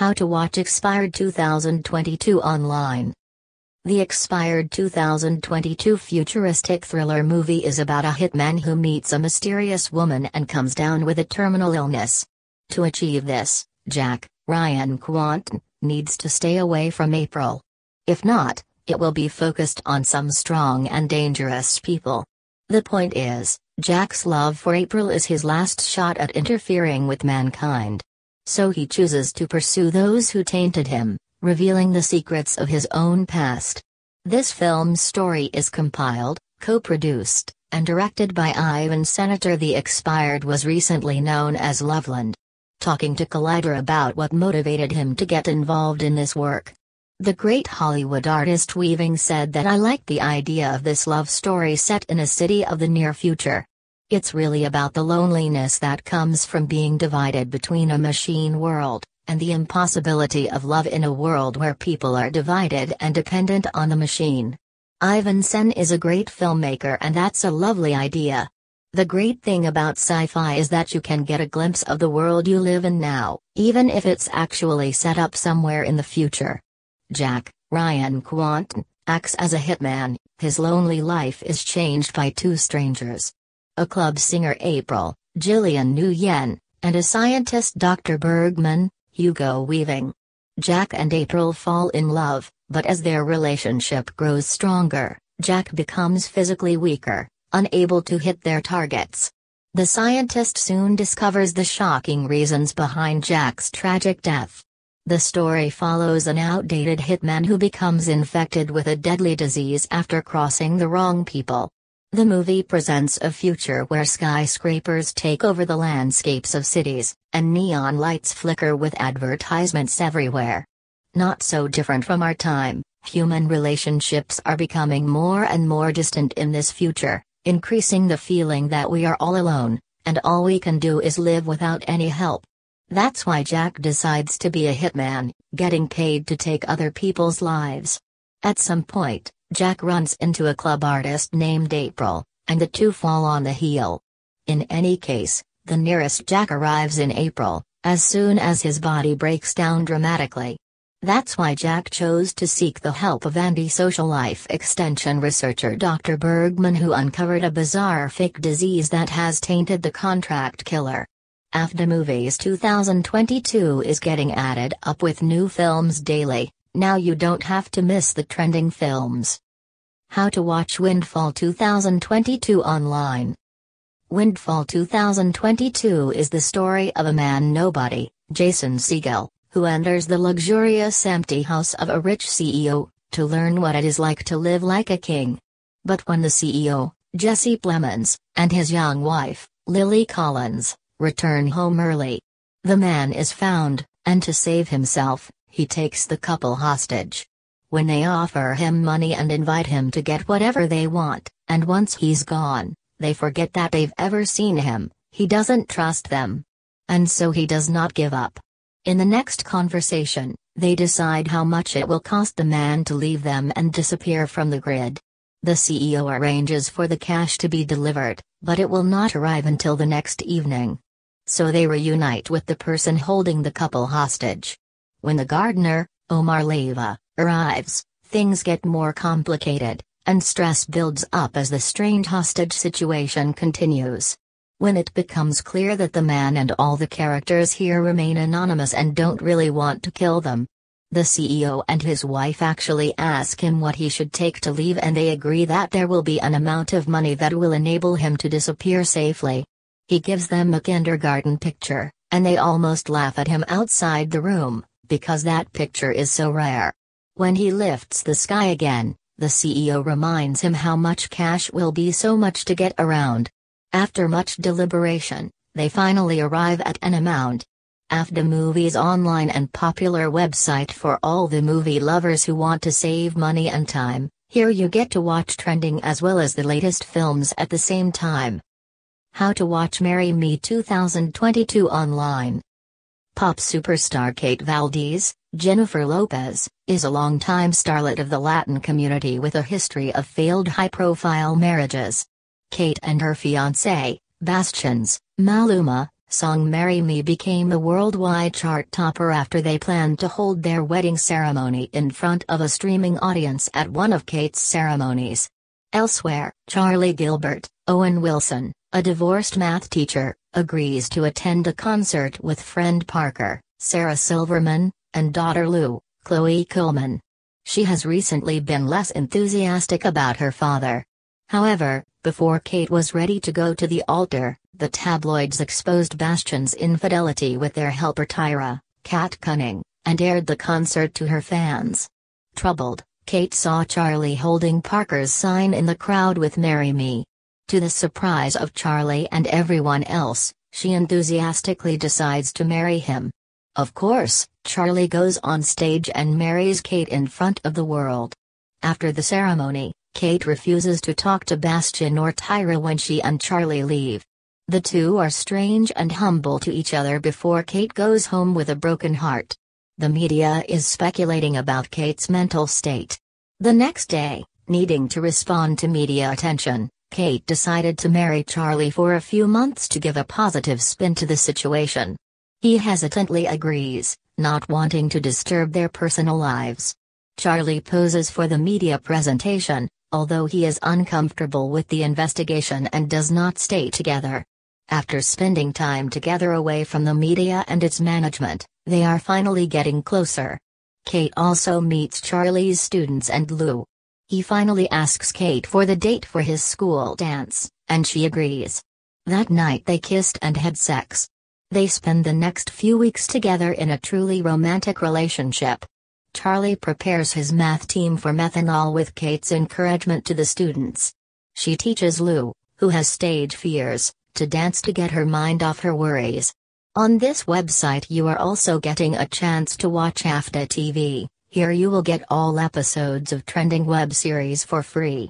How to watch Expired 2022 online. The Expired 2022 futuristic thriller movie is about a hitman who meets a mysterious woman and comes down with a terminal illness. To achieve this, Jack, Ryan Kwanten, needs to stay away from April. If not, it will be focused on some strong and dangerous people. The point is, Jack's love for April is his last shot at interfering with mankind. So he chooses to pursue those who tainted him, revealing the secrets of his own past. This film's story is compiled, co-produced, and directed by Ivan Senator. The Expired was recently known as Loveland. Talking to Collider about what motivated him to get involved in this work. The great Hollywood artist Weaving said that I liked the idea of this love story set in a city of the near future. It's really about the loneliness that comes from being divided between a machine world, and the impossibility of love in a world where people are divided and dependent on the machine. Ivan Sen is a great filmmaker and that's a lovely idea. The great thing about sci fi is that you can get a glimpse of the world you live in now, even if it's actually set up somewhere in the future. Jack, Ryan Kwanten, acts as a hitman, his lonely life is changed by two strangers a club singer April, Jillian Nguyen, and a scientist Dr. Bergman, Hugo Weaving. Jack and April fall in love, but as their relationship grows stronger, Jack becomes physically weaker, unable to hit their targets. The scientist soon discovers the shocking reasons behind Jack's tragic death. The story follows an outdated hitman who becomes infected with a deadly disease after crossing the wrong people. The movie presents a future where skyscrapers take over the landscapes of cities, and neon lights flicker with advertisements everywhere. Not so different from our time, human relationships are becoming more and more distant in this future, increasing the feeling that we are all alone, and all we can do is live without any help. That's why Jack decides to be a hitman, getting paid to take other people's lives. At some point, Jack runs into a club artist named April, and the two fall on the heel. In any case, the nearest Jack arrives in April, as soon as his body breaks down dramatically. That's why Jack chose to seek the help of anti-social life extension researcher Dr. Bergman who uncovered a bizarre fake disease that has tainted the contract killer. Afdah Movies 2022 is getting added up with new films daily, now you don't have to miss the trending films. How to watch Windfall 2022 online. Windfall 2022 is the story of a man nobody, Jason Segel, who enters the luxurious empty house of a rich CEO, to learn what it is like to live like a king. But when the CEO, Jesse Plemons, and his young wife, Lily Collins, return home early, the man is found, and to save himself, he takes the couple hostage. When they offer him money and invite him to get whatever they want, and once he's gone, they forget that they've ever seen him, he doesn't trust them. And so he does not give up. In the next conversation, they decide how much it will cost the man to leave them and disappear from the grid. The CEO arranges for the cash to be delivered, but it will not arrive until the next evening. So they reunite with the person holding the couple hostage. When the gardener, Omar Leyva, arrives, things get more complicated, and stress builds up as the strained hostage situation continues. When it becomes clear that the man and all the characters here remain anonymous and don't really want to kill them, the CEO and his wife actually ask him what he should take to leave, and they agree that there will be an amount of money that will enable him to disappear safely. He gives them a kindergarten picture, and they almost laugh at him outside the room because that picture is so rare. When he lifts the sky again, the CEO reminds him how much cash will be so much to get around. After much deliberation, they finally arrive at an amount. Afdah Movies online and popular website for all the movie lovers who want to save money and time, here you get to watch trending as well as the latest films at the same time. How to watch Marry Me 2022 online. Pop superstar Kate Valdez, Jennifer Lopez, is a longtime starlet of the Latin community with a history of failed high-profile marriages. Kate and her fiancé, Bastian's, Maluma, Song Marry Me became a worldwide chart topper after they planned to hold their wedding ceremony in front of a streaming audience at one of Kate's ceremonies. Elsewhere, Charlie Gilbert, Owen Wilson, a divorced math teacher, agrees to attend a concert with friend Parker, Sarah Silverman, and daughter Lou, Chloe Coleman. She has recently been less enthusiastic about her father. However, before Kate was ready to go to the altar, the tabloids exposed Bastian's infidelity with their helper Tyra, Kat Cunning, and aired the concert to her fans. Troubled, Kate saw Charlie holding Parker's sign in the crowd with Marry Me. To the surprise of Charlie and everyone else, she enthusiastically decides to marry him. Of course, Charlie goes on stage and marries Kate in front of the world. After the ceremony, Kate refuses to talk to Bastian or Tyra when she and Charlie leave. The two are strange and humble to each other before Kate goes home with a broken heart. The media is speculating about Kate's mental state. The next day, needing to respond to media attention, Kate decided to marry Charlie for a few months to give a positive spin to the situation. He hesitantly agrees, not wanting to disturb their personal lives. Charlie poses for the media presentation, although he is uncomfortable with the investigation and does not stay together. After spending time together away from the media and its management, they are finally getting closer. Kate also meets Charlie's students and Lou. He finally asks Kate for the date for his school dance, and she agrees. That night they kissed and had sex. They spend the next few weeks together in a truly romantic relationship. Charlie prepares his math team for Mathalon with Kate's encouragement to the students. She teaches Lou, who has stage fears, to dance to get her mind off her worries. On this website you are also getting a chance to watch Afdah TV. Here you will get all episodes of trending web series for free.